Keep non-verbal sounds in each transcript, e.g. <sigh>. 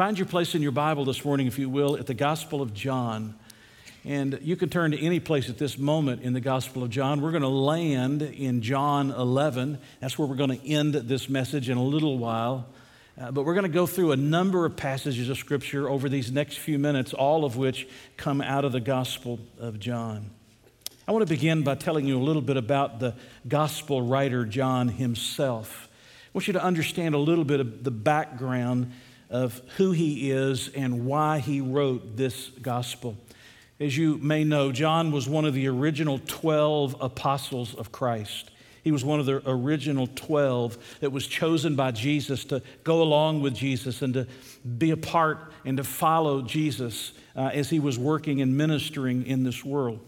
Find your place in your Bible this morning, if you will, at the Gospel of John. And you can turn to any place at this moment in the Gospel of John. We're going to land in John 11. That's where we're going to end this message in a little while. Uh, but we're going to go through a number of passages of Scripture over these next few minutes, all of which come out of the Gospel of John. I want to begin by telling you a little bit about the Gospel writer John himself. I want you to understand a little bit of the background of who he is and why he wrote this gospel. As you may know, John was one of the original 12 apostles of Christ. He was one of the original 12 that was chosen by Jesus to go along with Jesus and to be a part and to follow Jesus uh, as he was working and ministering in this world.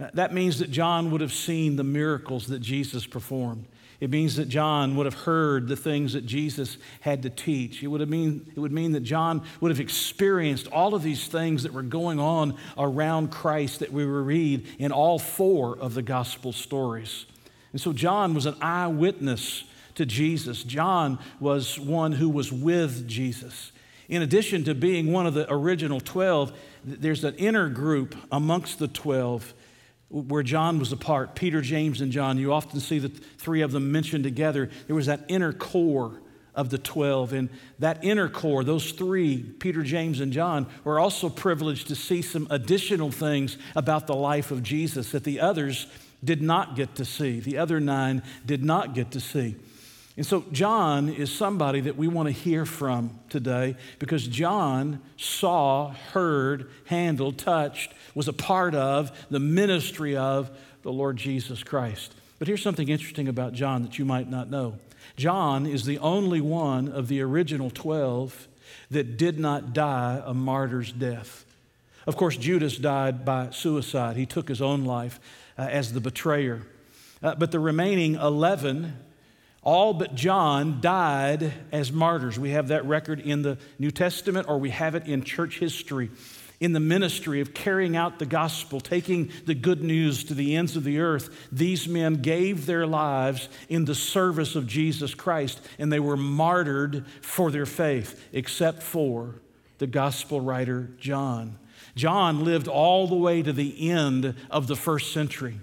Uh, that means that John would have seen the miracles that Jesus performed. It means that John would have heard the things that Jesus had to teach. It would, have mean, it would mean that John would have experienced all of these things that were going on around Christ that we read in all four of the gospel stories. And so John was an eyewitness to Jesus. John was one who was with Jesus. In addition to being one of the original 12, there's an inner group amongst the 12 where John was a part, Peter, James, and John, you often see the three of them mentioned together. There was that inner core of the 12. And that inner core, those three, Peter, James, and John, were also privileged to see some additional things about the life of Jesus that the others did not get to see. The other nine did not get to see. And so, John is somebody that we want to hear from today because John saw, heard, handled, touched, was a part of the ministry of the Lord Jesus Christ. But here's something interesting about John that you might not know John is the only one of the original 12 that did not die a martyr's death. Of course, Judas died by suicide, he took his own life uh, as the betrayer. Uh, but the remaining 11 all but John died as martyrs. We have that record in the New Testament or we have it in church history in the ministry of carrying out the gospel, taking the good news to the ends of the earth, these men gave their lives in the service of Jesus Christ, and they were martyred for their faith, except for the gospel writer John. John lived all the way to the end of the first century.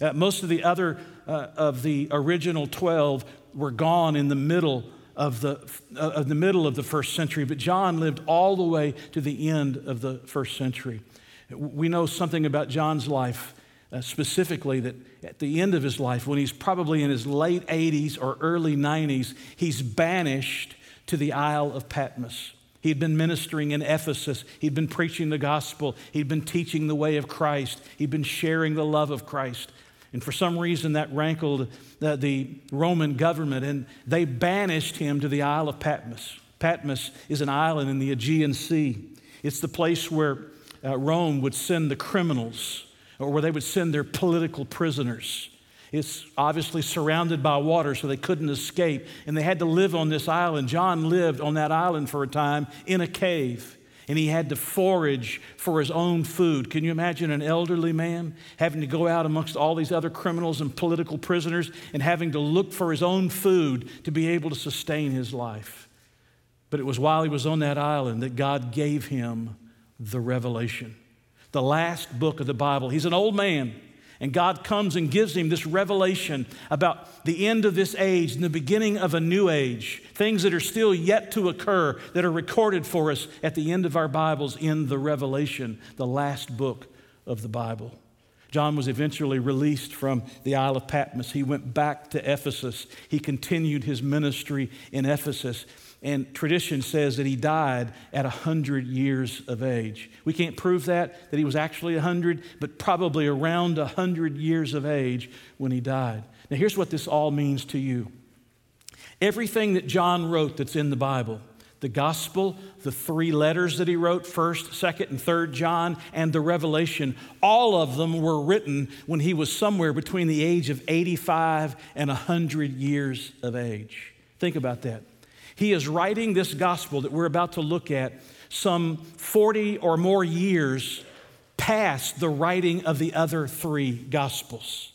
Uh, most of the other uh, of the original 12 were gone in the middle of the, uh, of the middle of the first century, but John lived all the way to the end of the first century. We know something about John's life uh, specifically that at the end of his life, when he's probably in his late 80s or early 90s, he's banished to the Isle of Patmos. He'd been ministering in Ephesus. He'd been preaching the gospel. He'd been teaching the way of Christ. He'd been sharing the love of Christ. And for some reason, that rankled the, the, Roman government, and they banished him to the Isle of Patmos. Patmos is an island in the Aegean Sea. It's the place where uh, Rome would send the criminals, or where they would send their political prisoners. It's obviously surrounded by water, so they couldn't escape, and they had to live on this island. John lived on that island for a time in a cave and he had to forage for his own food. Can you imagine an elderly man having to go out amongst all these other criminals and political prisoners and having to look for his own food to be able to sustain his life? But it was while he was on that island that God gave him the revelation, the last book of the Bible. He's an old man. And God comes and gives him this revelation about the end of this age and the beginning of a new age, things that are still yet to occur that are recorded for us at the end of our Bibles in the Revelation, the last book of the Bible. John was eventually released from the Isle of Patmos. He went back to Ephesus. He continued his ministry in Ephesus. And tradition says that he died at 100 years of age. We can't prove that, that he was actually 100, but probably around 100 years of age when he died. Now, here's what this all means to you everything that John wrote that's in the Bible, the gospel, the three letters that he wrote, 1st, 2nd, and 3rd John, and the Revelation, all of them were written when he was somewhere between the age of 85 and 100 years of age. Think about that. He is writing this gospel that we're about to look at some 40 or more years past the writing of the other three gospels.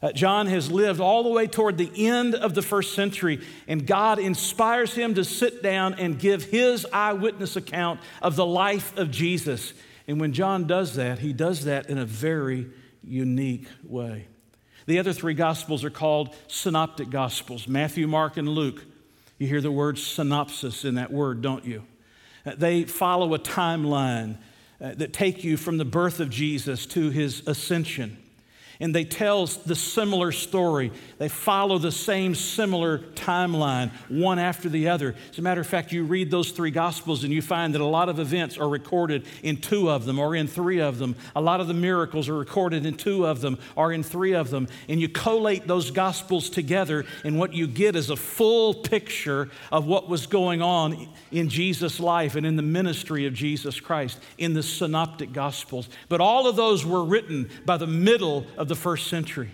Uh, John has lived all the way toward the end of the first century, and God inspires him to sit down and give his eyewitness account of the life of Jesus. And when John does that, he does that in a very unique way. The other three gospels are called synoptic gospels Matthew, Mark, and Luke. You hear the word synopsis in that word, don't you? Uh, they follow a timeline uh, that take you from the birth of Jesus to his ascension and they tell the similar story. They follow the same similar timeline, one after the other. As a matter of fact, you read those three gospels and you find that a lot of events are recorded in two of them or in three of them. A lot of the miracles are recorded in two of them or in three of them. And you collate those gospels together, and what you get is a full picture of what was going on in Jesus' life and in the ministry of Jesus Christ in the synoptic gospels. But all of those were written by the middle of the the first century.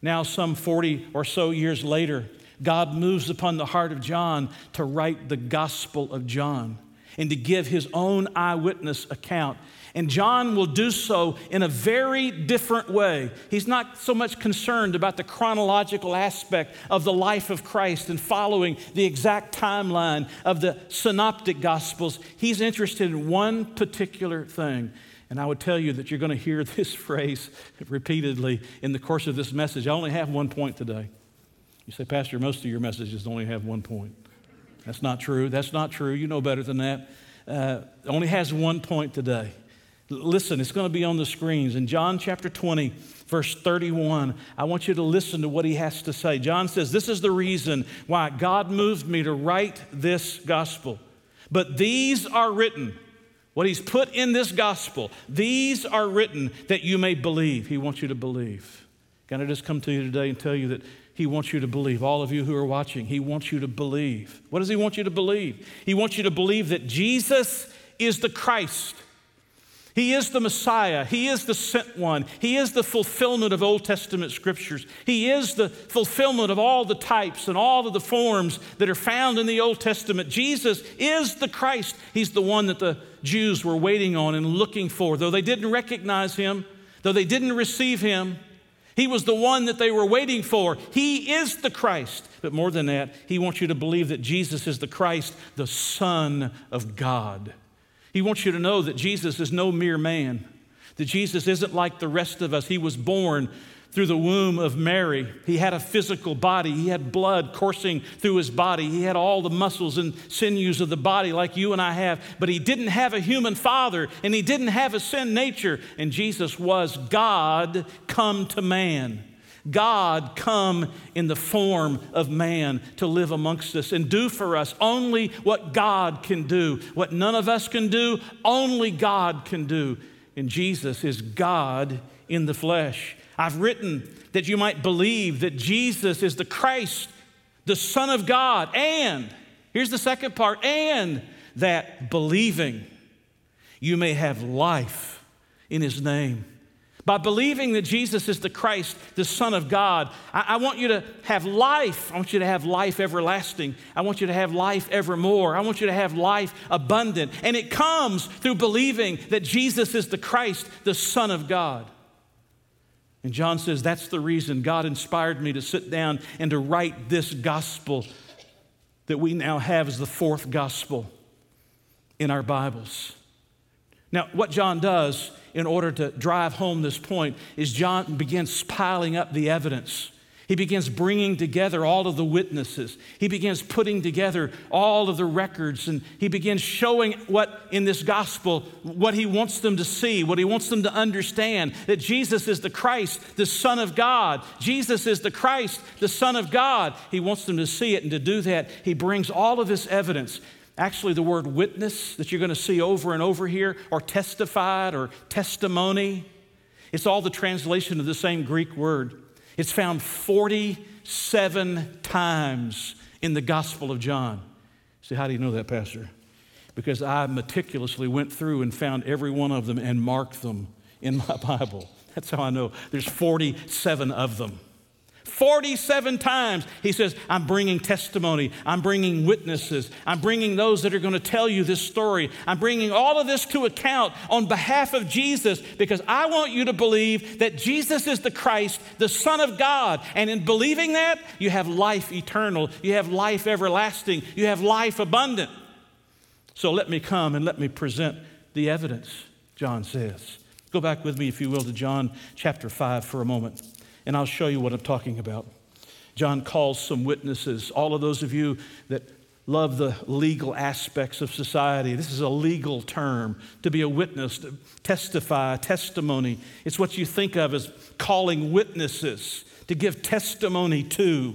Now, some 40 or so years later, God moves upon the heart of John to write the Gospel of John and to give his own eyewitness account. And John will do so in a very different way. He's not so much concerned about the chronological aspect of the life of Christ and following the exact timeline of the synoptic gospels. He's interested in one particular thing, and I would tell you that you're going to hear <laughs> this phrase repeatedly in the course of this message. I only have one point today. You say, Pastor, most of your messages only have one point. That's not true. That's not true. You know better than that. Uh, only has one point today. Listen, it's going to be on the screens. In John chapter 20, verse 31, I want you to listen to what he has to say. John says, This is the reason why God moved me to write this gospel. But these are written what he's put in this gospel, these are written that you may believe. He wants you to believe. Can I just come to you today and tell you that he wants you to believe? All of you who are watching, he wants you to believe. What does he want you to believe? He wants you to believe that Jesus is the Christ he is the Messiah. He is the sent one. He is the fulfillment of Old Testament scriptures. He is the fulfillment of all the types and all of the forms that are found in the Old Testament. Jesus is the Christ. He's the one that the Jews were waiting on and looking for. Though they didn't recognize him, though they didn't receive him, he was the one that they were waiting for. He is the Christ. But more than that, he wants you to believe that Jesus is the Christ, the Son of God. He wants you to know that Jesus is no mere man, that Jesus isn't like the rest of us. He was born through the womb of Mary. He had a physical body. He had blood coursing through his body. He had all the muscles and sinews of the body like you and I have, but he didn't have a human father and he didn't have a sin nature. And Jesus was God come to man. God come in the form of man to live amongst us and do for us only what God can do. What none of us can do, only God can do. And Jesus is God in the flesh. I've written that you might believe that Jesus is the Christ, the Son of God, and here's the second part, and that believing you may have life in his name. By believing that Jesus is the Christ, the Son of God, I, I, want you to have life. I want you to have life everlasting. I want you to have life evermore. I want you to have life abundant. And it comes through believing that Jesus is the Christ, the Son of God. And John says, That's the reason God inspired me to sit down and to write this gospel that we now have as the fourth gospel in our Bibles. Now, what John does in order to drive home this point is John begins piling up the evidence. He begins bringing together all of the witnesses. He begins putting together all of the records and he begins showing what in this gospel, what he wants them to see, what he wants them to understand that Jesus is the Christ, the Son of God. Jesus is the Christ, the Son of God. He wants them to see it and to do that, he brings all of this evidence. Actually, the word witness that you're going to see over and over here, or testified, or testimony, it's all the translation of the same Greek word. It's found 47 times in the Gospel of John. See, how do you know that, Pastor? Because I meticulously went through and found every one of them and marked them in my <laughs> Bible. That's how I know. There's 47 of them. 47 times he says, I'm bringing testimony, I'm bringing witnesses, I'm bringing those that are going to tell you this story. I'm bringing all of this to account on behalf of Jesus because I want you to believe that Jesus is the Christ, the Son of God. And in believing that, you have life eternal, you have life everlasting, you have life abundant. So let me come and let me present the evidence, John says. Go back with me, if you will, to John chapter 5 for a moment and I'll show you what I'm talking about. John calls some witnesses, all of those of you that love the legal aspects of society. This is a legal term to be a witness, to testify, testimony. It's what you think of as calling witnesses to give testimony to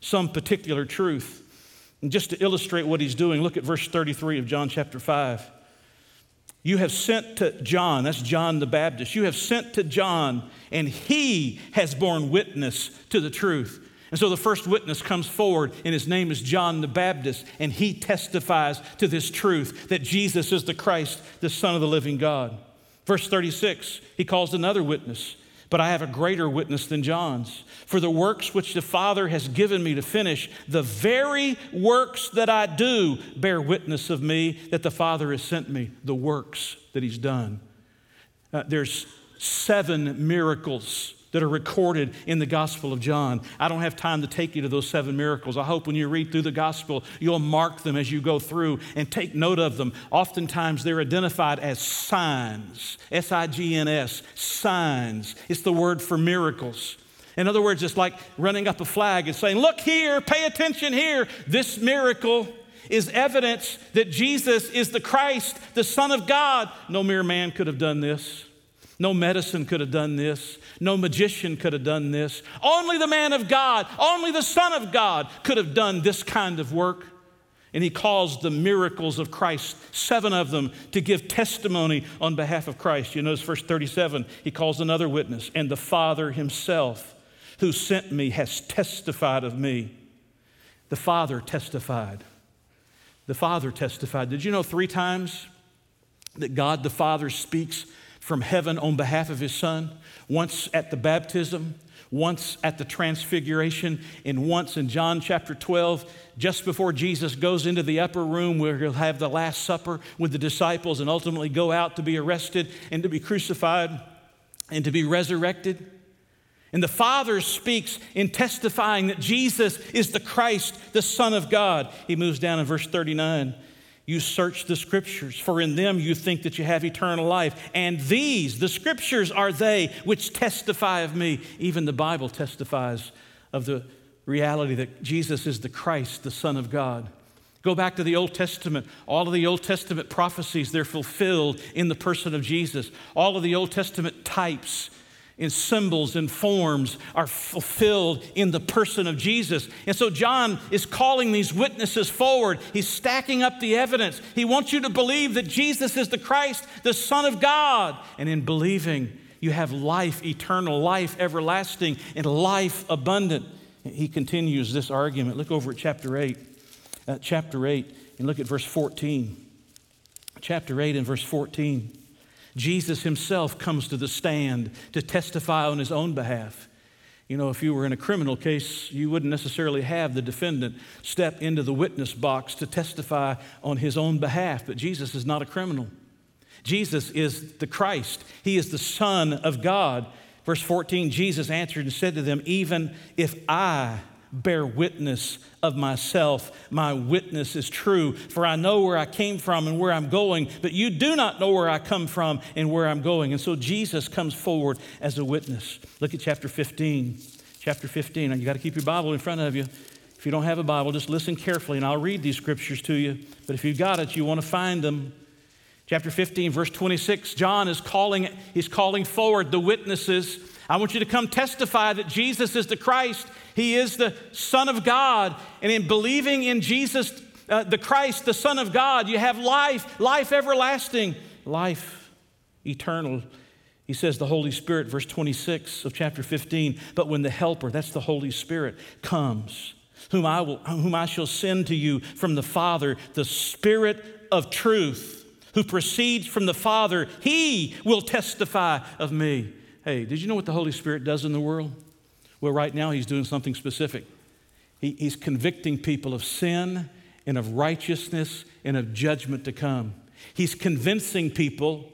some particular truth. And just to illustrate what he's doing, look at verse 33 of John chapter 5. You have sent to John, that's John the Baptist, you have sent to John, and he has borne witness to the truth. And so the first witness comes forward, and his name is John the Baptist, and he testifies to this truth that Jesus is the Christ, the Son of the living God. Verse 36, he calls another witness. But I have a greater witness than John's. For the works which the Father has given me to finish, the very works that I do bear witness of me that the Father has sent me, the works that He's done. Uh, there's seven miracles that are recorded in the Gospel of John. I don't have time to take you to those seven miracles. I hope when you read through the Gospel, you'll mark them as you go through and take note of them. Oftentimes, they're identified as signs S I G N S, signs. It's the word for miracles. In other words, it's like running up a flag and saying, Look here, pay attention here. This miracle is evidence that Jesus is the Christ, the Son of God. No mere man could have done this. No medicine could have done this. No magician could have done this. Only the man of God, only the Son of God could have done this kind of work. And he calls the miracles of Christ, seven of them, to give testimony on behalf of Christ. You notice verse 37, he calls another witness, and the Father himself who sent me has testified of me. The Father testified. The Father testified. Did you know three times that God the Father speaks from heaven on behalf of his son, once at the baptism, once at the transfiguration, and once in John chapter 12, just before Jesus goes into the upper room where he'll have the Last Supper with the disciples and ultimately go out to be arrested and to be crucified and to be resurrected. And the Father speaks in testifying that Jesus is the Christ, the Son of God. He moves down in verse 39 you search the scriptures, for in them you think that you have eternal life. And these, the scriptures, are they which testify of me. Even the Bible testifies of the reality that Jesus is the Christ, the Son of God. Go back to the Old Testament. All of the Old Testament prophecies, they're fulfilled in the person of Jesus. All of the Old Testament types in symbols and forms are fulfilled in the person of Jesus. And so John is calling these witnesses forward. He's stacking up the evidence. He wants you to believe that Jesus is the Christ, the Son of God. And in believing, you have life eternal, life everlasting, and life abundant. He continues this argument. Look over at chapter 8. Uh, chapter 8, and look at verse 14. Chapter 8 and verse 14. Jesus himself comes to the stand to testify on his own behalf. You know, if you were in a criminal case, you wouldn't necessarily have the defendant step into the witness box to testify on his own behalf, but Jesus is not a criminal. Jesus is the Christ, He is the Son of God. Verse 14 Jesus answered and said to them, Even if I bear witness of myself. My witness is true, for I know where I came from and where I'm going, but you do not know where I come from and where I'm going. And so Jesus comes forward as a witness. Look at chapter 15. Chapter 15. You got to keep your Bible in front of you. If you don't have a Bible, just listen carefully and I'll read these scriptures to you. But if you've got it, you want to find them. Chapter 15, verse 26, John is calling, he's calling forward the witnesses I want you to come testify that Jesus is the Christ. He is the Son of God. And in believing in Jesus, uh, the Christ, the Son of God, you have life, life everlasting, life eternal. He says, the Holy Spirit, verse 26 of chapter 15, but when the Helper, that's the Holy Spirit, comes, whom I, will, whom I shall send to you from the Father, the Spirit of truth, who proceeds from the Father, he will testify of me. Hey, did you know what the Holy Spirit does in the world? Well, right now he's doing something specific. He, he's convicting people of sin and of righteousness and of judgment to come. He's convincing people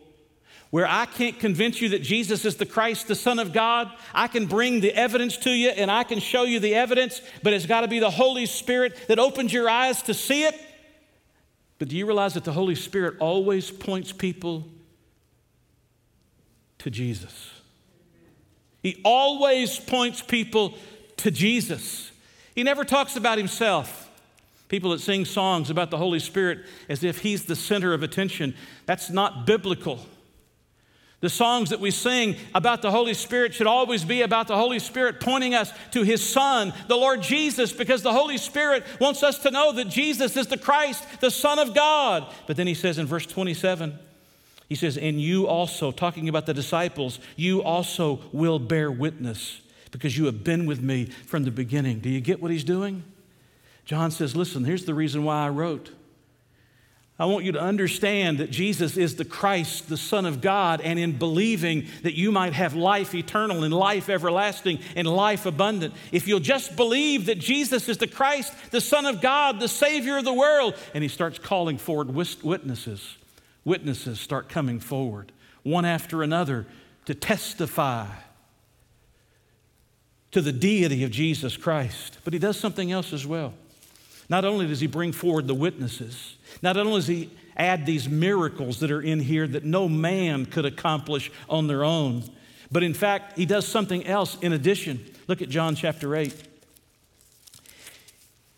where I can't convince you that Jesus is the Christ, the Son of God. I can bring the evidence to you and I can show you the evidence, but it's got to be the Holy Spirit that opens your eyes to see it. But do you realize that the Holy Spirit always points people to Jesus? He always points people to Jesus. He never talks about himself. People that sing songs about the Holy Spirit as if He's the center of attention, that's not biblical. The songs that we sing about the Holy Spirit should always be about the Holy Spirit pointing us to His Son, the Lord Jesus, because the Holy Spirit wants us to know that Jesus is the Christ, the Son of God. But then He says in verse 27, He says, And you also, talking about the disciples, you also will bear witness because you have been with me from the beginning. Do you get what He's doing? John says, Listen, here's the reason why I wrote. I want you to understand that Jesus is the Christ, the Son of God, and in believing that you might have life eternal and life everlasting and life abundant. If you'll just believe that Jesus is the Christ, the Son of God, the Savior of the world, and he starts calling forward witnesses. Witnesses start coming forward, one after another, to testify to the deity of Jesus Christ. But he does something else as well. Not only does he bring forward the witnesses, not only does he add these miracles that are in here that no man could accomplish on their own, but in fact, he does something else in addition. Look at John chapter 8.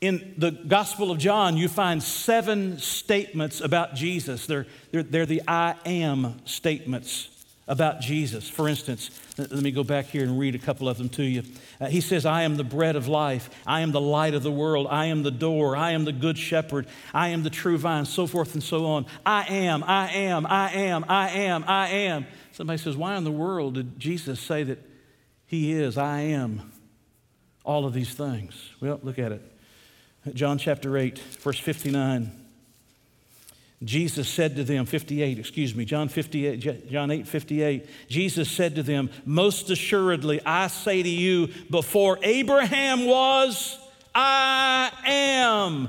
In the Gospel of John, you find seven statements about Jesus. They're, they're, they're the I am statements about Jesus. For instance, let me go back here and read a couple of them to you. Uh, he says, I am the bread of life. I am the light of the world. I am the door. I am the good shepherd. I am the true vine, so forth and so on. I am, I am, I am, I am, I am. Somebody says, Why in the world did Jesus say that he is, I am, all of these things? Well, look at it. John chapter 8, verse 59. Jesus said to them, 58, excuse me, John 58, John 8, 58, Jesus said to them, Most assuredly, I say to you, before Abraham was, I am.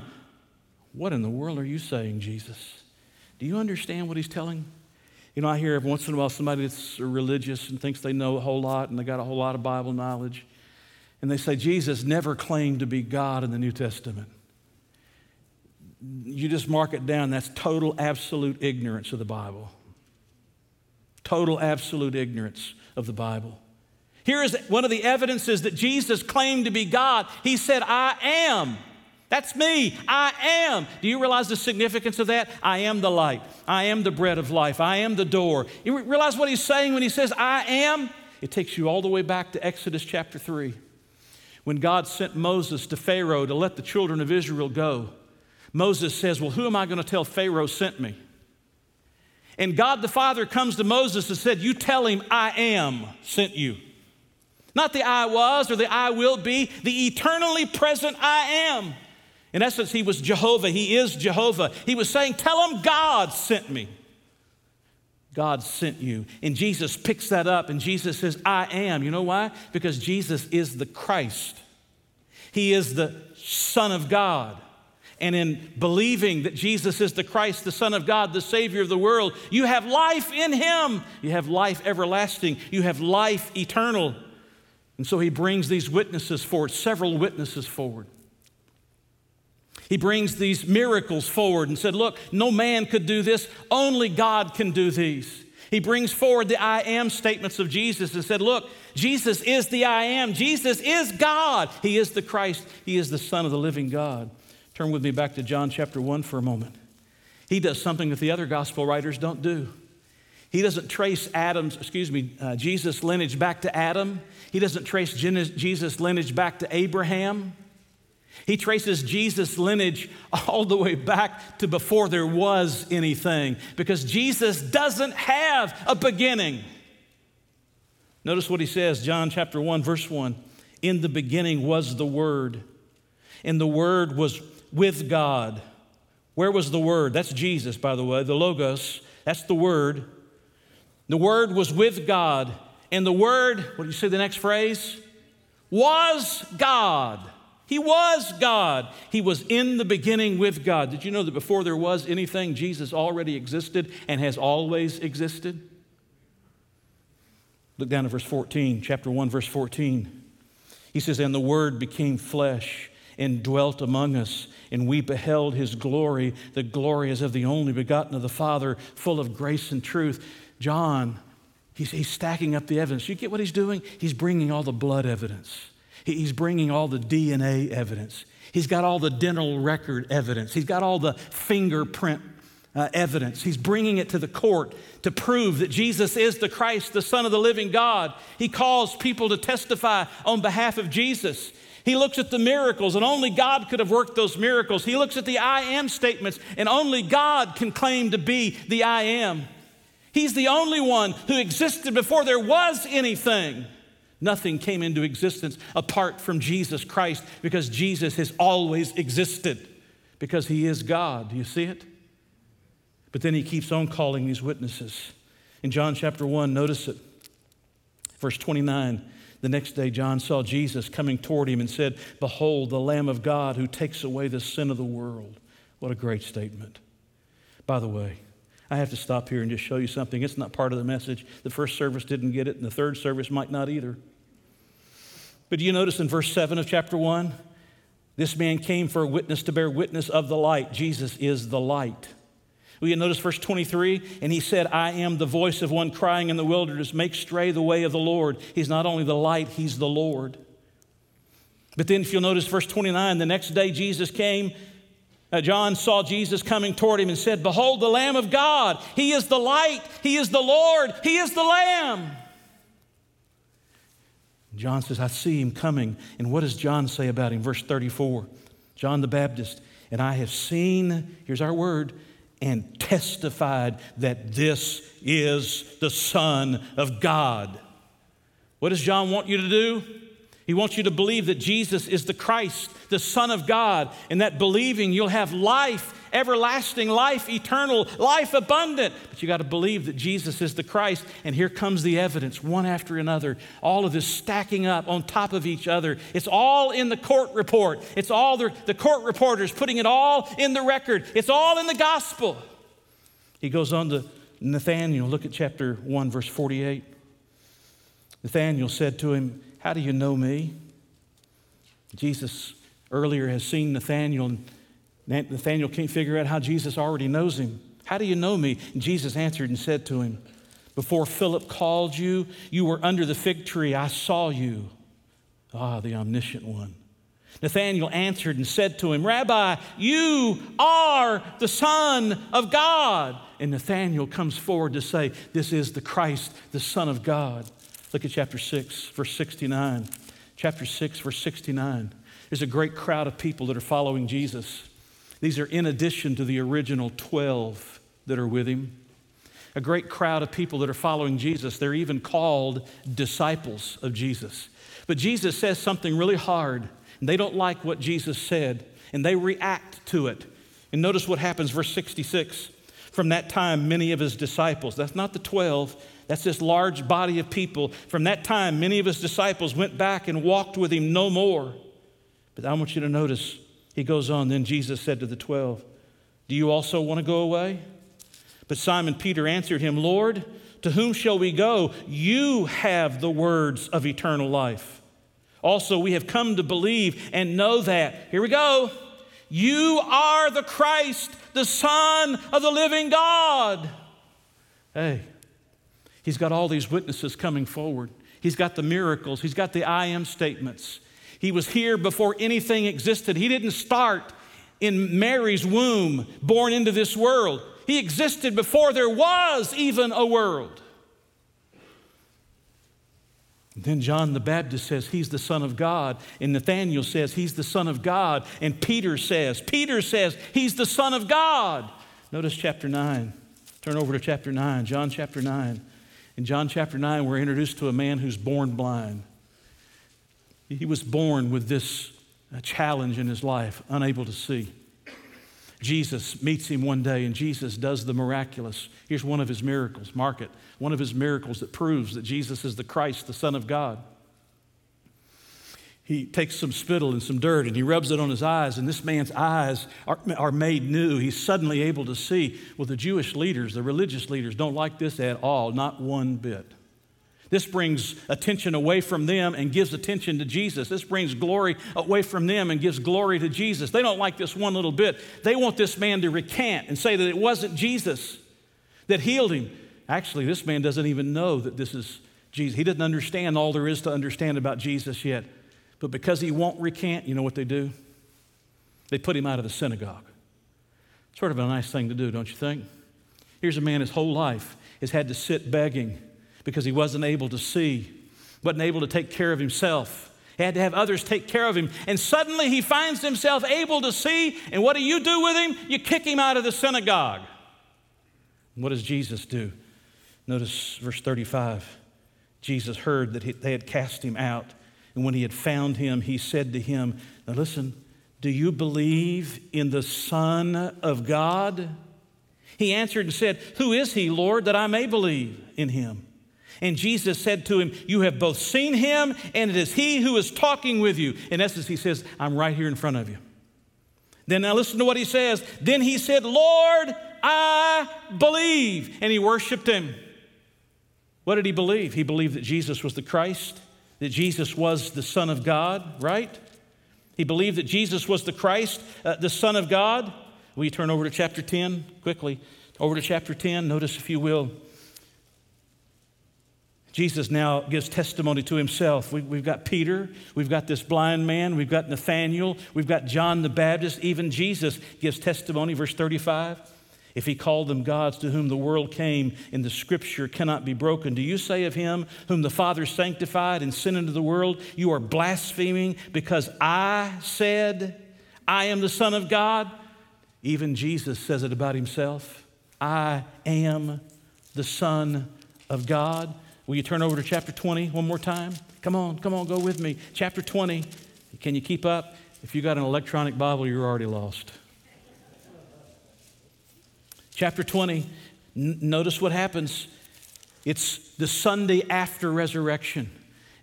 What in the world are you saying, Jesus? Do you understand what he's telling? You know, I hear every once in a while somebody that's religious and thinks they know a whole lot and they got a whole lot of Bible knowledge. And they say, Jesus never claimed to be God in the New Testament you just mark it down. That's total, absolute ignorance of the Bible. Total, absolute ignorance of the Bible. Here is one of the evidences that Jesus claimed to be God. He said, I am. That's me. I am. Do you realize the significance of that? I am the light. I am the bread of life. I am the door. You realize what he's saying when he says, I am? It takes you all the way back to Exodus chapter 3. When God sent Moses to Pharaoh to let the children of Israel go. Moses says, Well, who am I going to tell Pharaoh sent me? And God the Father comes to Moses and said, You tell him I am sent you. Not the I was or the I will be, the eternally present I am. In essence, he was Jehovah. He is Jehovah. He was saying, Tell him God sent me. God sent you. And Jesus picks that up and Jesus says, I am. You know why? Because Jesus is the Christ, He is the Son of God and in believing that Jesus is the Christ, the Son of God, the Savior of the world, you have life in Him. You have life everlasting. You have life eternal. And so He brings these witnesses forward, several witnesses forward. He brings these miracles forward and said, Look, no man could do this, only God can do these. He brings forward the I am statements of Jesus and said, Look, Jesus is the I am. Jesus is God. He is the Christ. He is the Son of the living God. Turn with me back to John chapter 1 for a moment. He does something that the other gospel writers don't do. He doesn't trace Adam's, excuse me, uh, Jesus' lineage back to Adam. He doesn't trace Jesus' lineage back to Abraham. He traces Jesus' lineage all the way back to before there was anything because Jesus doesn't have a beginning. Notice what he says, John chapter 1, verse 1. In the beginning was the Word, and the Word was with God. Where was the Word? That's Jesus, by the way. The Logos, that's the Word. The Word was with God. And the Word, what do you say the next phrase? was God. He was God. He was in the beginning with God. Did you know that before there was anything, Jesus already existed and has always existed? Look down at verse 14, chapter 1, verse 14. He says, And the Word became flesh and dwelt among us, and we beheld his glory, the glory as of the only begotten of the Father, full of grace and truth. John, he's, he's stacking up the evidence. You get what he's doing? He's bringing all the blood evidence, he's bringing all the DNA evidence, he's got all the dental record evidence, he's got all the fingerprint uh, evidence. He's bringing it to the court to prove that Jesus is the Christ, the Son of the living God. He calls people to testify on behalf of Jesus. He looks at the miracles, and only God could have worked those miracles. He looks at the I am statements, and only God can claim to be the I am. He's the only one who existed before there was anything. Nothing came into existence apart from Jesus Christ because Jesus has always existed because he is God. Do you see it? But then he keeps on calling these witnesses. In John chapter 1, notice it. Verse 29 the next day, John saw Jesus coming toward him and said, Behold, the Lamb of God who takes away the sin of the world. What a great statement. By the way, I have to stop here and just show you something. It's not part of the message. The first service didn't get it, and the third service might not either. But do you notice in verse 7 of chapter 1? This man came for a witness to bear witness of the light. Jesus is the light. We notice verse 23? And he said, I am the voice of one crying in the wilderness, make straight the way of the Lord. He's not only the light, he's the Lord. But then, if you'll notice verse 29, the next day Jesus came. Uh, John saw Jesus coming toward him and said, Behold, the Lamb of God. He is the light. He is the Lord. He is the Lamb. John says, I see him coming. And what does John say about him? Verse 34 John the Baptist, and I have seen, here's our word, and testified that this is the Son of God. What does John want you to do? He wants you to believe that Jesus is the Christ, the Son of God, and that believing you'll have life, everlasting life, eternal life abundant. But you got to believe that Jesus is the Christ. And here comes the evidence, one after another. All of this stacking up on top of each other. It's all in the court report. It's all the, the court reporters putting it all in the record. It's all in the gospel. He goes on to Nathanael. Look at chapter 1, verse 48. Nathanael said to him, how do you know me? Jesus earlier has seen Nathanael, and Nathanael can't figure out how Jesus already knows him. How do you know me? And Jesus answered and said to him, Before Philip called you, you were under the fig tree. I saw you. Ah, the omniscient one. Nathanael answered and said to him, Rabbi, you are the Son of God. And Nathanael comes forward to say, This is the Christ, the Son of God. Look at chapter 6, verse 69. Chapter 6, verse 69. There's a great crowd of people that are following Jesus. These are in addition to the original 12 that are with him. A great crowd of people that are following Jesus. They're even called disciples of Jesus. But Jesus says something really hard, and they don't like what Jesus said, and they react to it. And notice what happens, verse 66. From that time, many of his disciples, that's not the 12, that's this large body of people. From that time, many of his disciples went back and walked with him no more. But I want you to notice, he goes on. Then Jesus said to the twelve, Do you also want to go away? But Simon Peter answered him, Lord, to whom shall we go? You have the words of eternal life. Also, we have come to believe and know that. Here we go. You are the Christ, the Son of the living God. Hey, He's got all these witnesses coming forward. He's got the miracles. He's got the I am statements. He was here before anything existed. He didn't start in Mary's womb, born into this world. He existed before there was even a world. Then John the Baptist says he's the Son of God, and Nathanael says he's the Son of God, and Peter says, Peter says he's the Son of God. Notice chapter 9. Turn over to chapter 9, John chapter 9. In John chapter 9, we're introduced to a man who's born blind. He was born with this uh, challenge in his life, unable to see. Jesus meets him one day, and Jesus does the miraculous. Here's one of his miracles. Mark it. One of his miracles that proves that Jesus is the Christ, the Son of God. he takes some spittle and some dirt and he rubs it on his eyes, and this man's eyes are, are made new. He's suddenly able to see. Well, the Jewish leaders, the religious leaders, don't like this at all, not one bit. This brings attention away from them and gives attention to Jesus. This brings glory away from them and gives glory to Jesus. They don't like this one little bit. They want this man to recant and say that it wasn't Jesus that healed him. Actually, this man doesn't even know that this is Jesus. He doesn't understand all there is to understand about Jesus yet. But because he won't recant, you know what they do? They put him out of the synagogue. Sort of a nice thing to do, don't you think? Here's a man his whole life has had to sit begging because he wasn't able to see, wasn't able to take care of himself. He had to have others take care of him. And suddenly he finds himself able to see. And what do you do with him? You kick him out of the synagogue. what does Jesus do? Notice verse 35. Jesus heard that they had cast him out. And when he had found him, he said to him, Now listen, do you believe in the Son of God? He answered and said, Who is he, Lord, that I may believe in him? And Jesus said to him, You have both seen him, and it is he who is talking with you. In essence, he says, I'm right here in front of you. Then now listen to what he says. Then he said, Lord, I believe. And he worshiped him. What did he believe? He believed that Jesus was the Christ, that Jesus was the Son of God, right? He believed that Jesus was the Christ, uh, the Son of God. You turn over to chapter 10 quickly? Over to chapter 10. Notice, if you will, Jesus now gives testimony to himself. We, have got Peter, we've got this blind man, we've got Nathaniel, we've got John the Baptist. Even Jesus gives testimony, verse 35. If he called them gods to whom the world came in the scripture cannot be broken, do you say of him whom the Father sanctified and sent into the world, you are blaspheming because I said, I am the Son of God? Even Jesus says it about himself I am the Son of God. Will you turn over to chapter 20 one more time? Come on, come on, go with me. Chapter 20. Can you keep up? If you got an electronic Bible, you're already lost. Chapter 20, n- notice what happens. It's the Sunday after resurrection.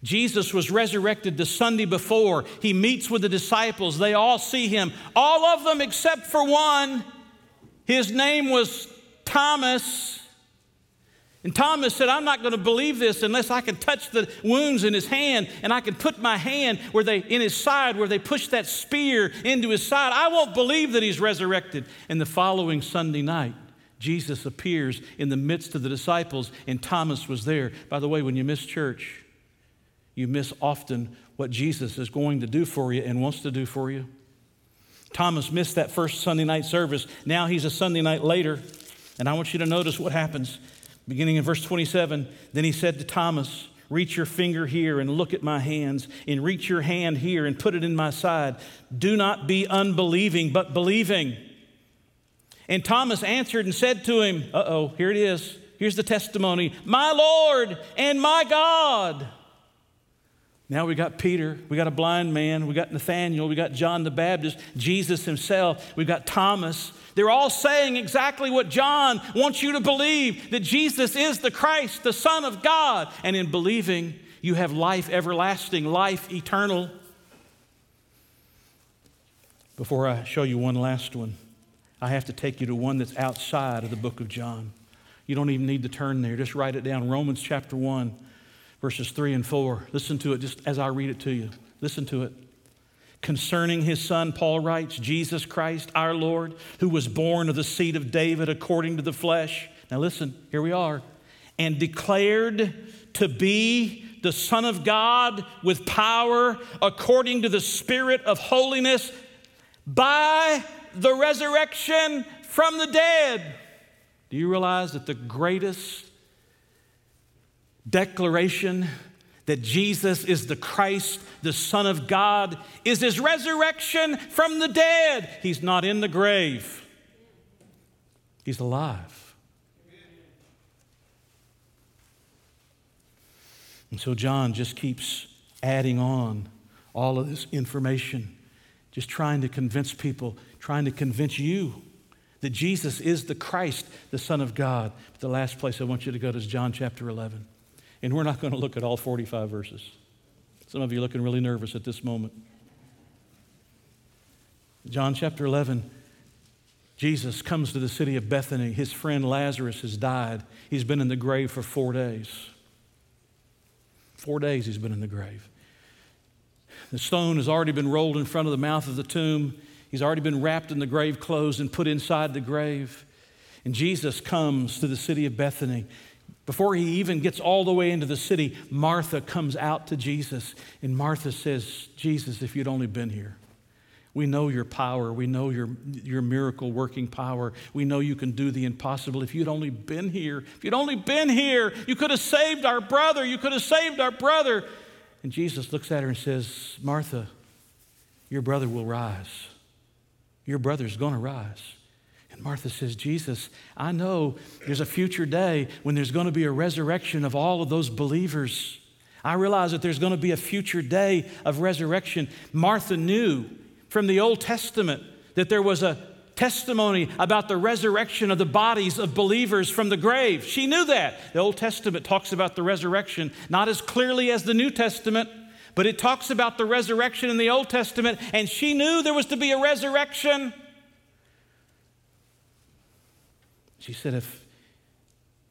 Jesus was resurrected the Sunday before. He meets with the disciples. They all see him, all of them except for one. His name was Thomas. And Thomas said, I'm not going to believe this unless I can touch the wounds in his hand and I can put my hand where they in his side where they pushed that spear into his side. I won't believe that he's resurrected. And the following Sunday night, Jesus appears in the midst of the disciples, and Thomas was there. By the way, when you miss church, you miss often what Jesus is going to do for you and wants to do for you. Thomas missed that first Sunday night service. Now he's a Sunday night later. And I want you to notice what happens. Beginning in verse 27, then he said to Thomas, Reach your finger here and look at my hands, and reach your hand here and put it in my side. Do not be unbelieving, but believing. And Thomas answered and said to him, Uh oh, here it is. Here's the testimony My Lord and my God. Now we got Peter, we got a blind man, we got Nathaniel, we got John the Baptist, Jesus himself, we got Thomas. They're all saying exactly what John wants you to believe that Jesus is the Christ, the Son of God. And in believing, you have life everlasting, life eternal. Before I show you one last one, I have to take you to one that's outside of the book of John. You don't even need to turn there, just write it down. Romans chapter 1 verses 3 and 4. Listen to it just as I read it to you. Listen to it. Concerning his son, Paul writes, Jesus Christ, our Lord, who was born of the seed of David according to the flesh. Now listen, here we are. And declared to be the Son of God with power according to the Spirit of holiness by the resurrection from the dead. Do you realize that the greatest declaration that Jesus is the Christ, the Son of God, is his resurrection from the dead. He's not in the grave, he's alive. And so John just keeps adding on all of this information, just trying to convince people, trying to convince you that Jesus is the Christ, the Son of God. But the last place I want you to go to is John chapter 11. And we're not going to look at all 45 verses. Some of you are looking really nervous at this moment. John chapter 11, Jesus comes to the city of Bethany. His friend Lazarus has died. He's been in the grave for four days. Four days he's been in the grave. The stone has already been rolled in front of the mouth of the tomb. He's already been wrapped in the grave clothes and put inside the grave. And Jesus comes to the city of Bethany. Before he even gets all the way into the city, Martha comes out to Jesus. And Martha says, Jesus, if you'd only been here. We know your power. We know your, your miracle working power. We know you can do the impossible. If you'd only been here, if you'd only been here, you could have saved our brother. You could have saved our brother. And Jesus looks at her and says, Martha, your brother will rise. Your brother's going to rise. And Martha says, Jesus, I know there's a future day when there's going to be a resurrection of all of those believers. I realize that there's going to be a future day of resurrection. Martha knew from the Old Testament that there was a testimony about the resurrection of the bodies of believers from the grave. She knew that. The Old Testament talks about the resurrection not as clearly as the New Testament, but it talks about the resurrection in the Old Testament, and she knew there was to be a resurrection. She said, If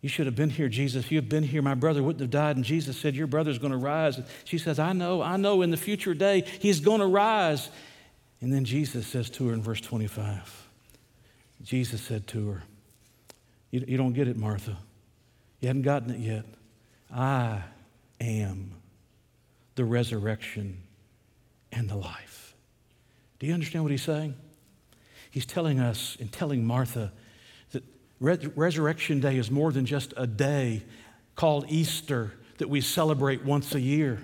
you should have been here, Jesus, if you had been here, my brother wouldn't have died. And Jesus said, Your brother's going to rise. And she says, I know, I know in the future day he's going to rise. And then Jesus says to her in verse 25, Jesus said to her, You, you don't get it, Martha. You hadn't gotten it yet. I am the resurrection and the life. Do you understand what he's saying? He's telling us and telling Martha Resurrection Day is more than just a day called Easter that we celebrate once a year.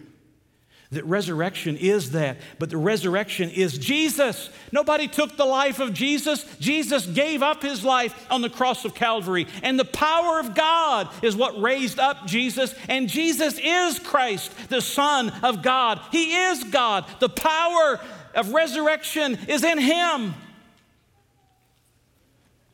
That resurrection is that, but the resurrection is Jesus. Nobody took the life of Jesus. Jesus gave up his life on the cross of Calvary. And the power of God is what raised up Jesus. And Jesus is Christ, the Son of God. He is God. The power of resurrection is in him.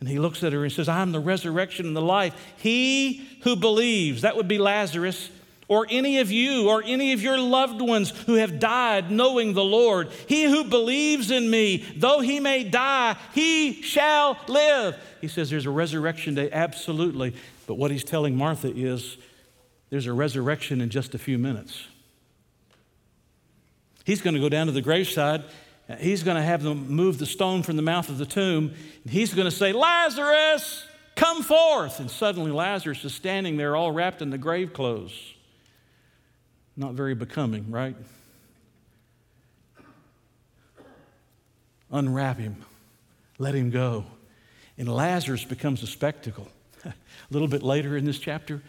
And he looks at her and says, I'm the resurrection and the life. He who believes, that would be Lazarus, or any of you, or any of your loved ones who have died knowing the Lord, he who believes in me, though he may die, he shall live. He says there's a resurrection day, absolutely. But what he's telling Martha is there's a resurrection in just a few minutes. He's going to go down to the graveside He's going to have them move the stone from the mouth of the tomb. And he's going to say, Lazarus, come forth. And suddenly Lazarus is standing there all wrapped in the grave clothes. Not very becoming, right? Unwrap him, let him go. And Lazarus becomes a spectacle. <laughs> a little bit later in this chapter,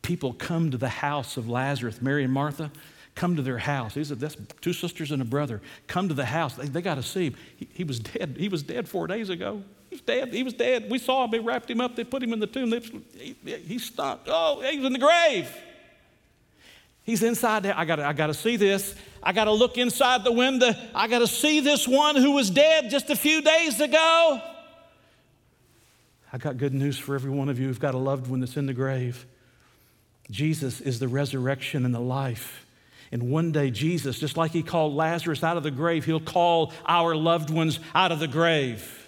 people come to the house of Lazarus, Mary and Martha come to their house. These are that's two sisters and a brother. Come to the house. They, they got to see him. He, he, was dead. He was dead four days ago. He was dead. He was dead. We saw him. They wrapped him up. They put him in the tomb. They, he, he stunk. Oh, he was in the grave. He's inside there. I got I to see this. I got to look inside the window. I got to see this one who was dead just a few days ago. I got good news for every one of you who've got a loved one that's in the grave. Jesus is the resurrection and the life. And one day, Jesus, just like he called Lazarus out of the grave, he'll call our loved ones out of the grave.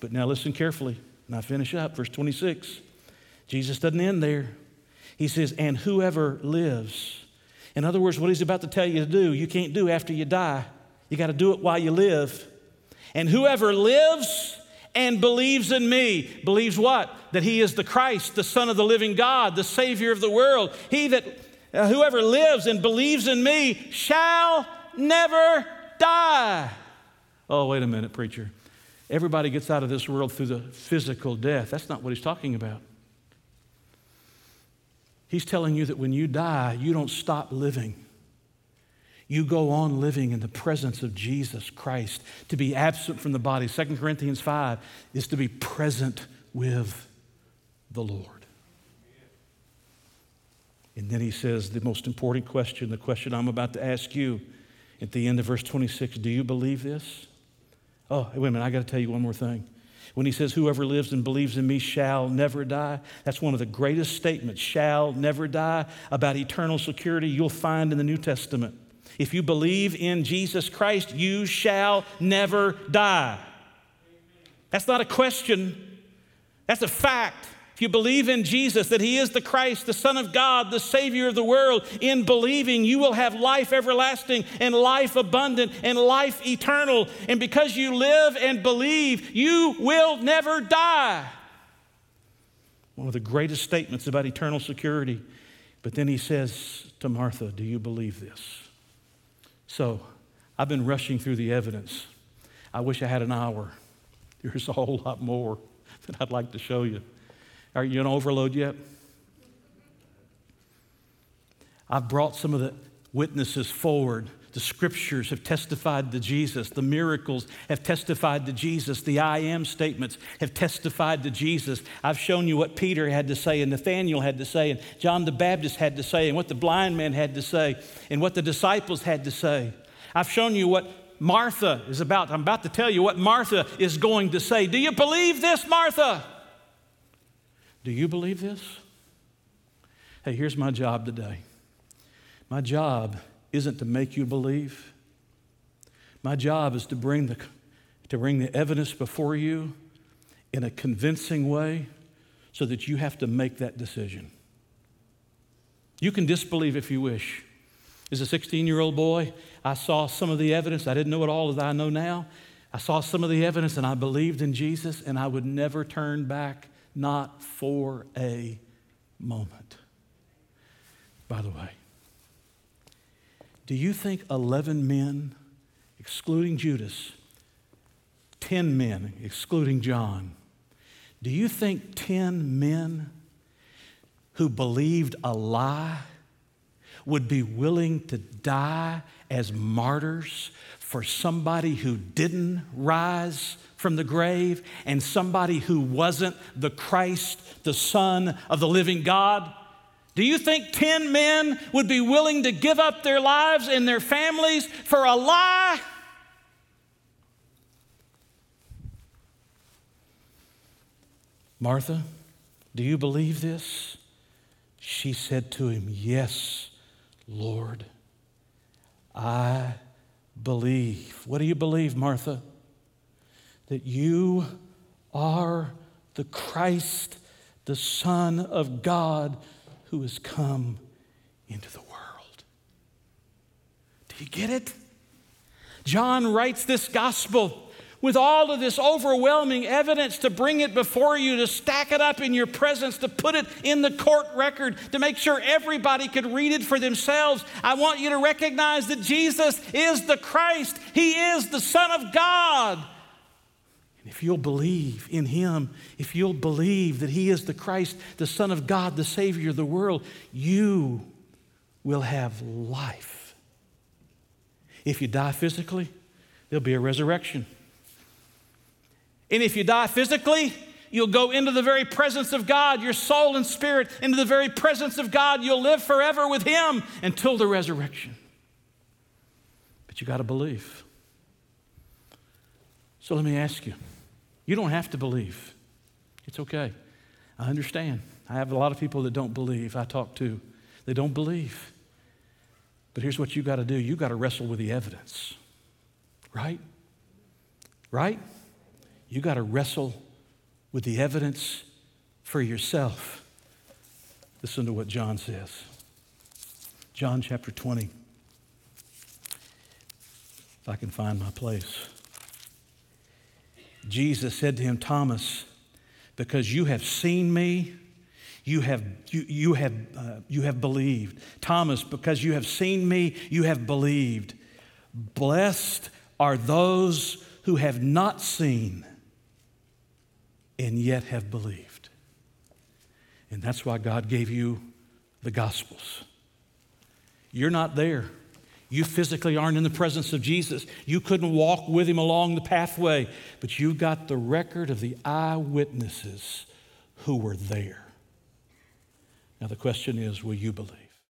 But now listen carefully, and I finish up. Verse 26. Jesus doesn't end there. He says, and whoever lives. In other words, what he's about to tell you to do, you can't do after you die. You got to do it while you live. And whoever lives and believes in me, believes what? That he is the Christ, the Son of the living God, the Savior of the world. He that Uh, whoever lives and believes in me shall never die. Oh, wait a minute, preacher. Everybody gets out of this world through the physical death. That's not what he's talking about. He's telling you that when you die, you don't stop living. You go on living in the presence of Jesus Christ. To be absent from the body, 2 Corinthians 5, is to be present with the Lord. And then he says the most important question, the question I'm about to ask you at the end of verse 26 Do you believe this? Oh, wait a minute, I got to tell you one more thing. When he says, Whoever lives and believes in me shall never die, that's one of the greatest statements, shall never die, about eternal security you'll find in the New Testament. If you believe in Jesus Christ, you shall never die. That's not a question, that's a fact. You believe in Jesus, that He is the Christ, the Son of God, the Savior of the world, in believing, you will have life everlasting and life abundant and life eternal. And because you live and believe, you will never die. One of the greatest statements about eternal security. But then He says to Martha, Do you believe this? So I've been rushing through the evidence. I wish I had an hour. There's a whole lot more <laughs> that I'd like to show you. Are you on overload yet? I've brought some of the witnesses forward. The scriptures have testified to Jesus. The miracles have testified to Jesus. The I am statements have testified to Jesus. I've shown you what Peter had to say, and Nathaniel had to say, and John the Baptist had to say, and what the blind man had to say, and what the disciples had to say. I've shown you what Martha is about. I'm about to tell you what Martha is going to say. Do you believe this, Martha? Do you believe this? Hey, here's my job today. My job isn't to make you believe. My job is to bring the, to bring the evidence before you in a convincing way so that you have to make that decision. You can disbelieve if you wish. As a 16 year old boy, I saw some of the evidence. I didn't know it all as I know now. I saw some of the evidence and I believed in Jesus, and I would never turn back not for a moment. By the way, do you think 11 men, excluding Judas, 10 men, excluding John, do you think 10 men who believed a lie would be willing to die as martyrs for somebody who didn't rise from the grave and somebody who wasn't the Christ, the Son of the living God? Do you think 10 men would be willing to give up their lives and their families for a lie? Martha, do you believe this? She said to him, Yes, Lord, I believe. What do you believe, Martha? That you are the Christ, the Son of God, who has come into the world. Do you get it? John writes this gospel with all of this overwhelming evidence to bring it before you, to stack it up in your presence, to put it in the court record, to make sure everybody could read it for themselves. I want you to recognize that Jesus is the Christ, He is the Son of God. If you'll believe in Him, if you'll believe that He is the Christ, the Son of God, the Savior of the world, you will have life. If you die physically, there'll be a resurrection. And if you die physically, you'll go into the very presence of God, your soul and spirit, into the very presence of God. You'll live forever with Him until the resurrection. But you got to believe. So let me ask you you don't have to believe, it's okay. I understand. I have a lot of people that don't believe, I talk to, they don't believe. But here's what you got to do you got to wrestle with the evidence, right? Right? You got to wrestle with the evidence for yourself. Listen to what John says. John chapter 20. If I can find my place. Jesus said to him, Thomas, because you have seen me, you have, you, you have, uh, you have believed. Thomas, because you have seen me, you have believed. Blessed are those who have not seen and yet have believed. And that's why God gave you the Gospels. You're not there. You physically aren't in the presence of Jesus. You couldn't walk with him along the pathway, but you've got the record of the eyewitnesses who were there. Now, the question is will you believe?